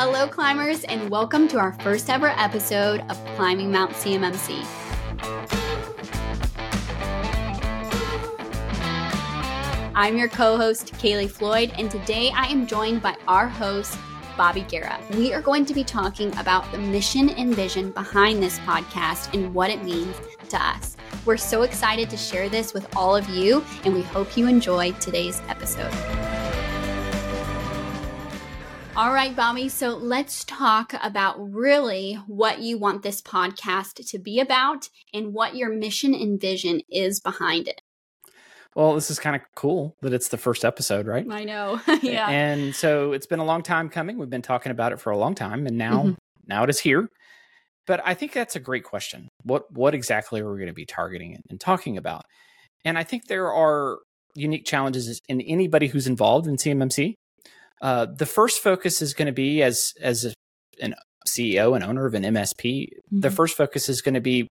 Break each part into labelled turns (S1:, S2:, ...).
S1: Hello, climbers, and welcome to our first ever episode of Climbing Mount CMMC. I'm your co host, Kaylee Floyd, and today I am joined by our host, Bobby Guerra. We are going to be talking about the mission and vision behind this podcast and what it means to us. We're so excited to share this with all of you, and we hope you enjoy today's episode. All right, Bobby. So let's talk about really what you want this podcast to be about and what your mission and vision is behind it.
S2: Well, this is kind of cool that it's the first episode, right?
S1: I know. yeah.
S2: And so it's been a long time coming. We've been talking about it for a long time and now mm-hmm. now it is here. But I think that's a great question. What what exactly are we going to be targeting and talking about? And I think there are unique challenges in anybody who's involved in CMMC uh, the first focus is going to be as as a, an CEO and owner of an MSP. Mm-hmm. The first focus is going to be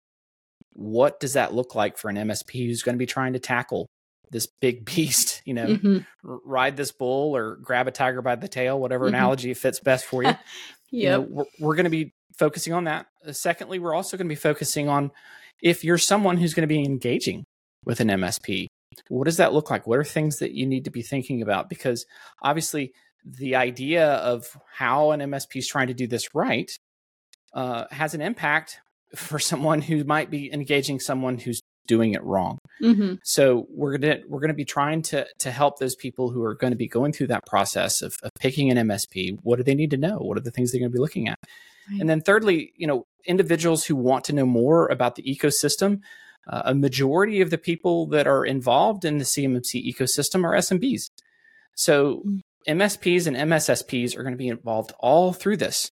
S2: what does that look like for an MSP who's going to be trying to tackle this big beast, you know, mm-hmm. ride this bull or grab a tiger by the tail, whatever mm-hmm. analogy fits best for you.
S1: yep.
S2: You know, we're, we're going to be focusing on that. Uh, secondly, we're also going to be focusing on if you're someone who's going to be engaging with an MSP, what does that look like? What are things that you need to be thinking about? Because obviously, the idea of how an MSP is trying to do this right uh, has an impact for someone who might be engaging someone who's doing it wrong. Mm-hmm. So we're gonna we're gonna be trying to to help those people who are going to be going through that process of, of picking an MSP. What do they need to know? What are the things they're going to be looking at? Right. And then thirdly, you know, individuals who want to know more about the ecosystem. Uh, a majority of the people that are involved in the CMMC ecosystem are SMBs. So mm. MSPs and MSSPs are going to be involved all through this.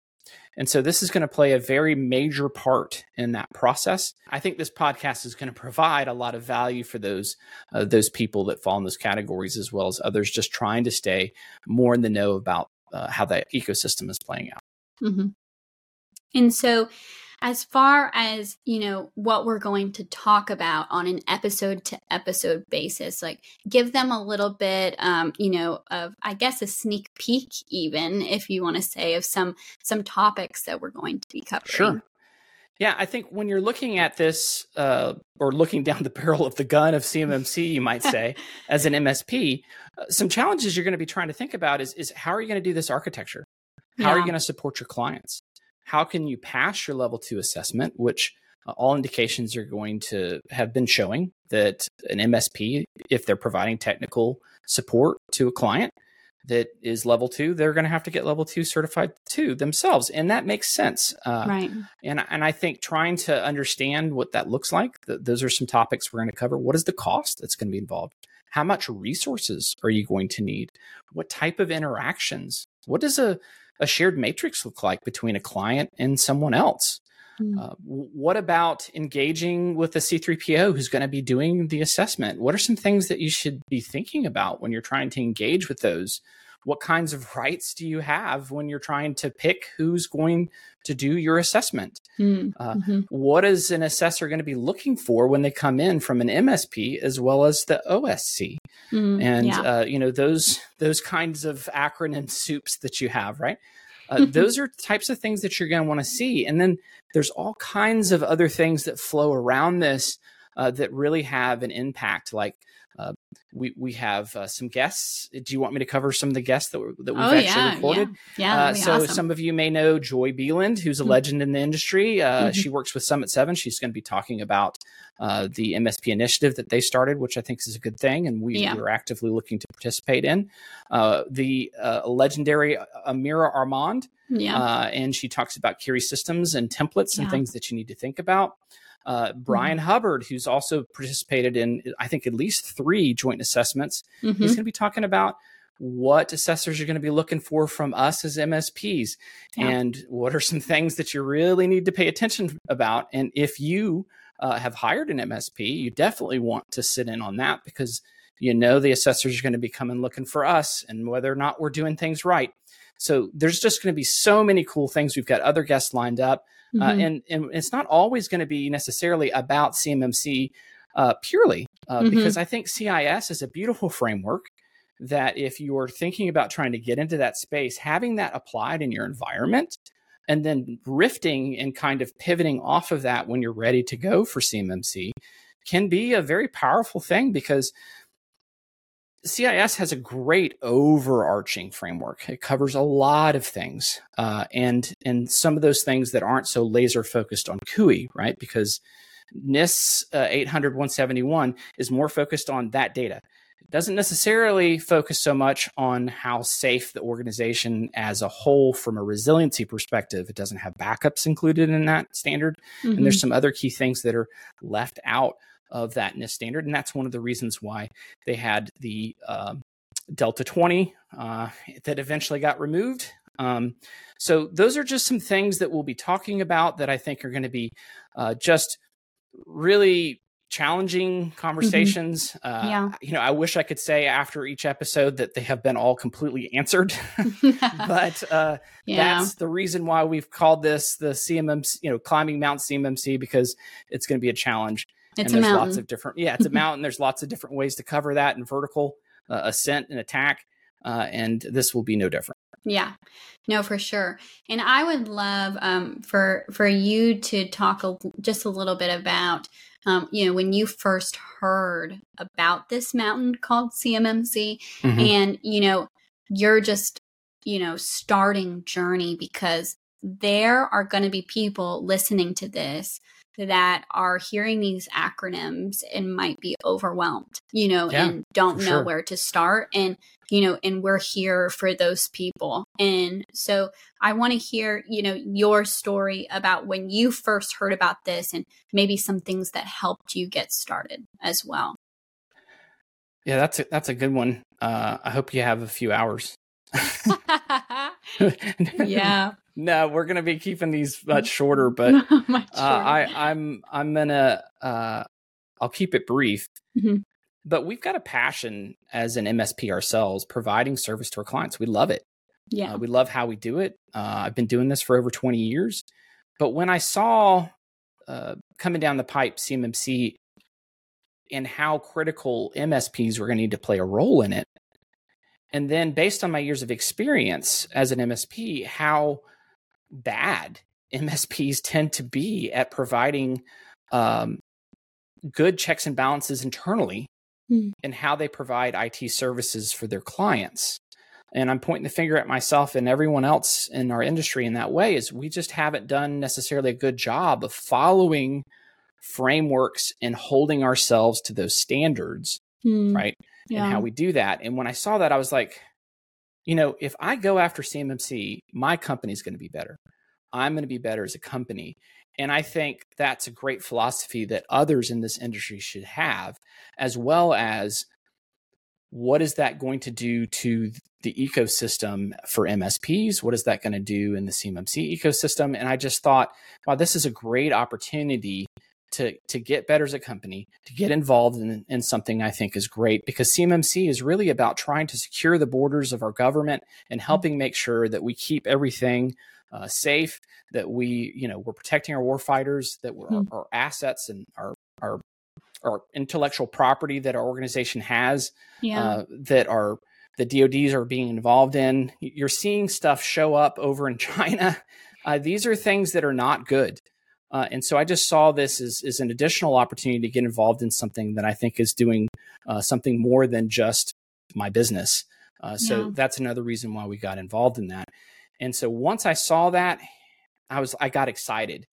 S2: And so this is going to play a very major part in that process. I think this podcast is going to provide a lot of value for those uh, those people that fall in those categories as well as others just trying to stay more in the know about uh, how that ecosystem is playing out.
S1: Mm-hmm. And so as far as you know what we're going to talk about on an episode to episode basis like give them a little bit um, you know of i guess a sneak peek even if you want to say of some some topics that we're going to be covering
S2: sure yeah, I think when you're looking at this uh, or looking down the barrel of the gun of CMMC, you might say, as an MSP, uh, some challenges you're going to be trying to think about is, is how are you going to do this architecture? How yeah. are you going to support your clients? How can you pass your level two assessment, which uh, all indications are going to have been showing that an MSP, if they're providing technical support to a client that is level two, they're going to have to get level two certified too themselves, and that makes sense.
S1: Uh, right.
S2: And and I think trying to understand what that looks like, th- those are some topics we're going to cover. What is the cost that's going to be involved? How much resources are you going to need? What type of interactions? What does a a shared matrix look like between a client and someone else? Mm. Uh, what about engaging with a C3PAO who's going to be doing the assessment? What are some things that you should be thinking about when you're trying to engage with those? What kinds of rights do you have when you're trying to pick who's going to do your assessment? Mm. Uh, mm-hmm. What is an assessor going to be looking for when they come in from an MSP as well as the OSC? Mm, and yeah. uh, you know those those kinds of acronym soups that you have, right? Uh, those are types of things that you're going to want to see. And then there's all kinds of other things that flow around this uh, that really have an impact, like uh, we we have uh, some guests. Do you want me to cover some of the guests that, that we've oh, actually
S1: yeah,
S2: recorded?
S1: Yeah, yeah
S2: uh, so
S1: awesome.
S2: some of you may know Joy Beland, who's a mm-hmm. legend in the industry. Uh, mm-hmm. She works with Summit Seven. She's going to be talking about uh, the MSP initiative that they started, which I think is a good thing, and we yeah. are actively looking to participate in. Uh, the legendary Amira Armond.
S1: Yeah.
S2: and she talks about Curie systems and templates and things that you need to think about. Uh, Brian mm-hmm. Hubbard, who's also participated in, I think, at least three joint assessments. Mm-hmm. He's going to be talking about what assessors are going to be looking for from us as MSPs yeah. and what are some things that you really need to pay attention about. And if you uh, have hired an MSP, you definitely want to sit in on that because you know the assessors are going to be coming looking for us and whether or not we're doing things right. So there's just going to be so many cool things. We've got other guests lined up. Uh, mm-hmm. Uh, and, and it's not always going to be necessarily about CMMC uh, purely, uh, mm-hmm. because I think CIS is a beautiful framework. that if you're thinking about trying to get into that space, having that applied in your environment and then rifting and kind of pivoting off of that when you're ready to go for CMMC can be a very powerful thing because CIS has a great overarching framework. It covers a lot of things, uh, and and some of those things that aren't so laser focused on CUI, right? Because NIST uh, 800 171 is more focused on that data. It doesn't necessarily focus so much on how safe the organization as a whole from a resiliency perspective. It doesn't have backups included in that standard, mm-hmm. and there's mm-hmm. some other key things that are left out of that NIST standard. And that's one of the reasons why they had the uh, Delta 20 uh, that eventually got removed. Um, so those are just some things that we'll be talking about that I think are going to be uh, just really challenging conversations. Mm-hmm. Uh, yeah. You know, I wish I could say after each episode that they have been all completely answered, but uh, yeah. that's the reason why we've called this the CMMC, you know, climbing Mount CMMC because it's going to be a challenge.
S1: It's
S2: and
S1: there's
S2: mountain. lots of different yeah it's a mountain there's lots of different ways to cover that in vertical uh, ascent and attack uh, and this will be no different
S1: yeah no for sure and i would love um, for for you to talk a, just a little bit about um, you know when you first heard about this mountain called cmmc mm-hmm. and you know you're just you know starting journey because there are going to be people listening to this that are hearing these acronyms and might be overwhelmed, you know, yeah, and don't know sure. where to start. And, you know, and we're here for those people. And so I want to hear, you know, your story about when you first heard about this and maybe some things that helped you get started as well.
S2: Yeah, that's a, that's a good one. Uh, I hope you have a few hours.
S1: yeah
S2: no, we're gonna be keeping these much shorter, but uh, I, I'm I'm gonna uh, I'll keep it brief. Mm-hmm. But we've got a passion as an MSP ourselves, providing service to our clients. We love it.
S1: Yeah,
S2: uh, we love how we do it. Uh, I've been doing this for over 20 years. But when I saw uh, coming down the pipe CMMC and how critical MSPs were going to need to play a role in it, and then based on my years of experience as an MSP, how bad MSPs tend to be at providing um, good checks and balances internally mm. and how they provide IT services for their clients. And I'm pointing the finger at myself and everyone else in our industry in that way is we just haven't done necessarily a good job of following frameworks and holding ourselves to those standards, mm. right? Yeah. And how we do that. And when I saw that, I was like, you know, if I go after CMMC, my company's going to be better. I'm going to be better as a company. And I think that's a great philosophy that others in this industry should have, as well as what is that going to do to the ecosystem for MSPs? What is that going to do in the CMMC ecosystem? And I just thought, wow, this is a great opportunity to to get better as a company, to get involved in, in something I think is great because CMMC is really about trying to secure the borders of our government and mm-hmm. helping make sure that we keep everything uh, safe, that we you know we're protecting our warfighters, that we're, mm-hmm. our, our assets and our our our intellectual property that our organization has, yeah. uh, that are the DoDs are being involved in. You're seeing stuff show up over in China. Uh, these are things that are not good. Uh, and so I just saw this as, as an additional opportunity to get involved in something that I think is doing uh, something more than just my business. Uh, so yeah. that's another reason why we got involved in that. And so once I saw that, I was I got excited.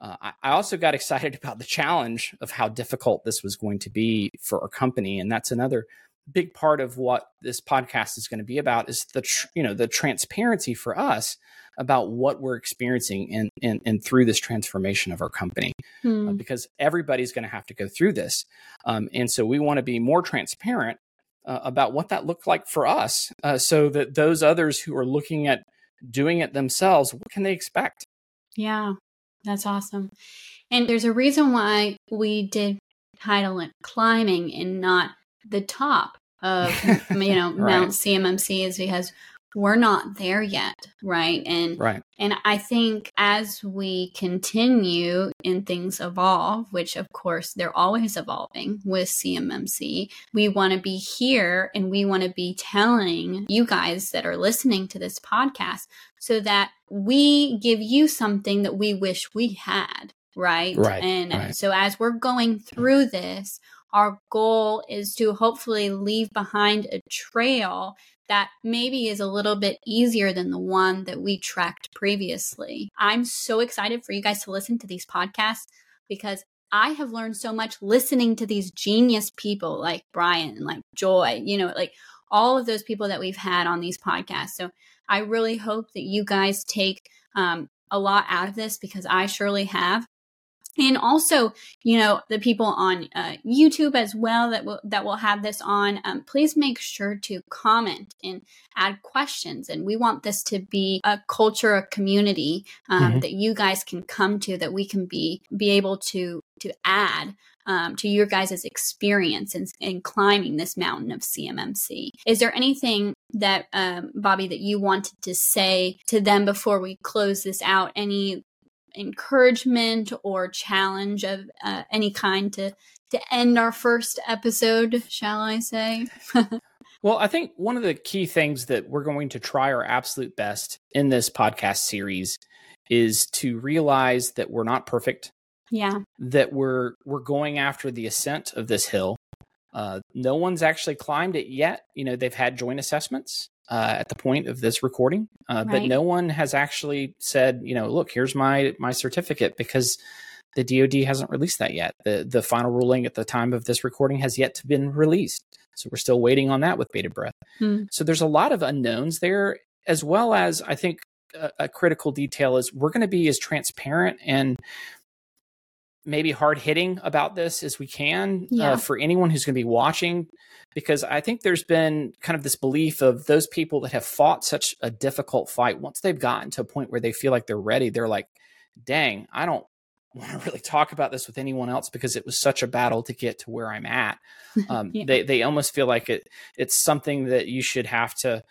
S2: Uh, I, I also got excited about the challenge of how difficult this was going to be for our company, and that's another big part of what this podcast is going to be about is the tr- you know the transparency for us about what we're experiencing and and, and through this transformation of our company. Hmm. uh, because everybody's going to have to go through this um, and so we want to be more transparent uh, about what that looked like for us uh, so that those others who are looking at doing it themselves what can they expect?
S1: Yeah that's awesome. And there's a reason why we did title it climbing and not the top of you know right. Mount CMMC is because we're not there yet, right? And
S2: right.
S1: And I think as we continue and things evolve, which of course they're always evolving with CMMC, we want to be here and we want to be telling you guys that are listening to this podcast so that we give you something that we wish we had, right?
S2: Right.
S1: And
S2: right.
S1: so as we're going through this, our goal is to hopefully leave behind a trail that maybe is a little bit easier than the one that we tracked previously. I'm so excited for you guys to listen to these podcasts because I have learned so much listening to these genius people like Brian and like Joy, you know, like all of those people that we've had on these podcasts. So I really hope that you guys take um, a lot out of this because I surely have and also you know the people on uh, youtube as well that will that will have this on um, please make sure to comment and add questions and we want this to be a culture a community um, mm-hmm. that you guys can come to that we can be be able to to add um, to your guys' experience in, in, climbing this mountain of CMMC. Is there anything that, um, Bobby, that you wanted to say to them before we close this out? Any encouragement or challenge of uh, any kind to to end our first episode, shall I say?
S2: well, I think one of the key things that we're going to try our absolute best in this podcast series is to realize that we're not perfect.
S1: Yeah.
S2: That we're we're going after the ascent of this hill. Uh, no one's actually climbed it yet. You know, they've had joint assessments uh, at the point of this recording, uh, right. but no one has actually said, you know, look, here's my my certificate because the DoD hasn't released that yet. the The final ruling at the time of this recording has yet to been released, so we're still waiting on that with bated breath. Hmm. So there's a lot of unknowns there, as well as I think a, a critical detail is we're going to be as transparent and maybe hard hitting about this as we can uh, yeah. uh, for anyone who's going to be watching because I think there's been kind of this belief of those people that have fought such a difficult fight once they've gotten to a point where they feel like they're ready they're like dang I don't want to really talk about this with anyone else because it was such a battle to get to where I'm at um, yeah. they they almost feel like it it's something that you should have to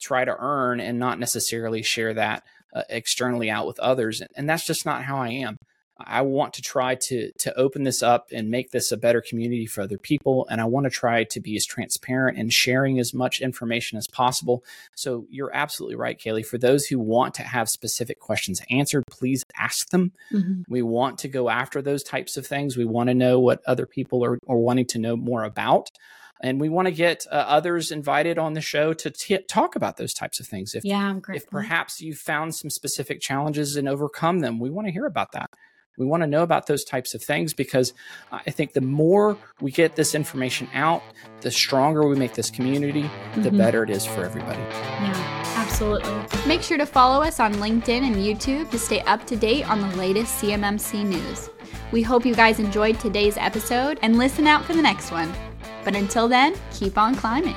S2: try to earn and not necessarily share that uh, externally out with others and that's just not how I am I want to try to to open this up and make this a better community for other people and I want to try to be as transparent and sharing as much information as possible. So you're absolutely right Kaylee for those who want to have specific questions answered please ask them. Mm-hmm. We want to go after those types of things. We want to know what other people are, are wanting to know more about and we want to get uh, others invited on the show to t- talk about those types of things.
S1: If, yeah,
S2: if perhaps you found some specific challenges and overcome them, we want to hear about that. We want to know about those types of things because I think the more we get this information out, the stronger we make this community, mm-hmm. the better it is for everybody.
S1: Yeah, absolutely. Make sure to follow us on LinkedIn and YouTube to stay up to date on the latest CMMC news. We hope you guys enjoyed today's episode and listen out for the next one. But until then, keep on climbing.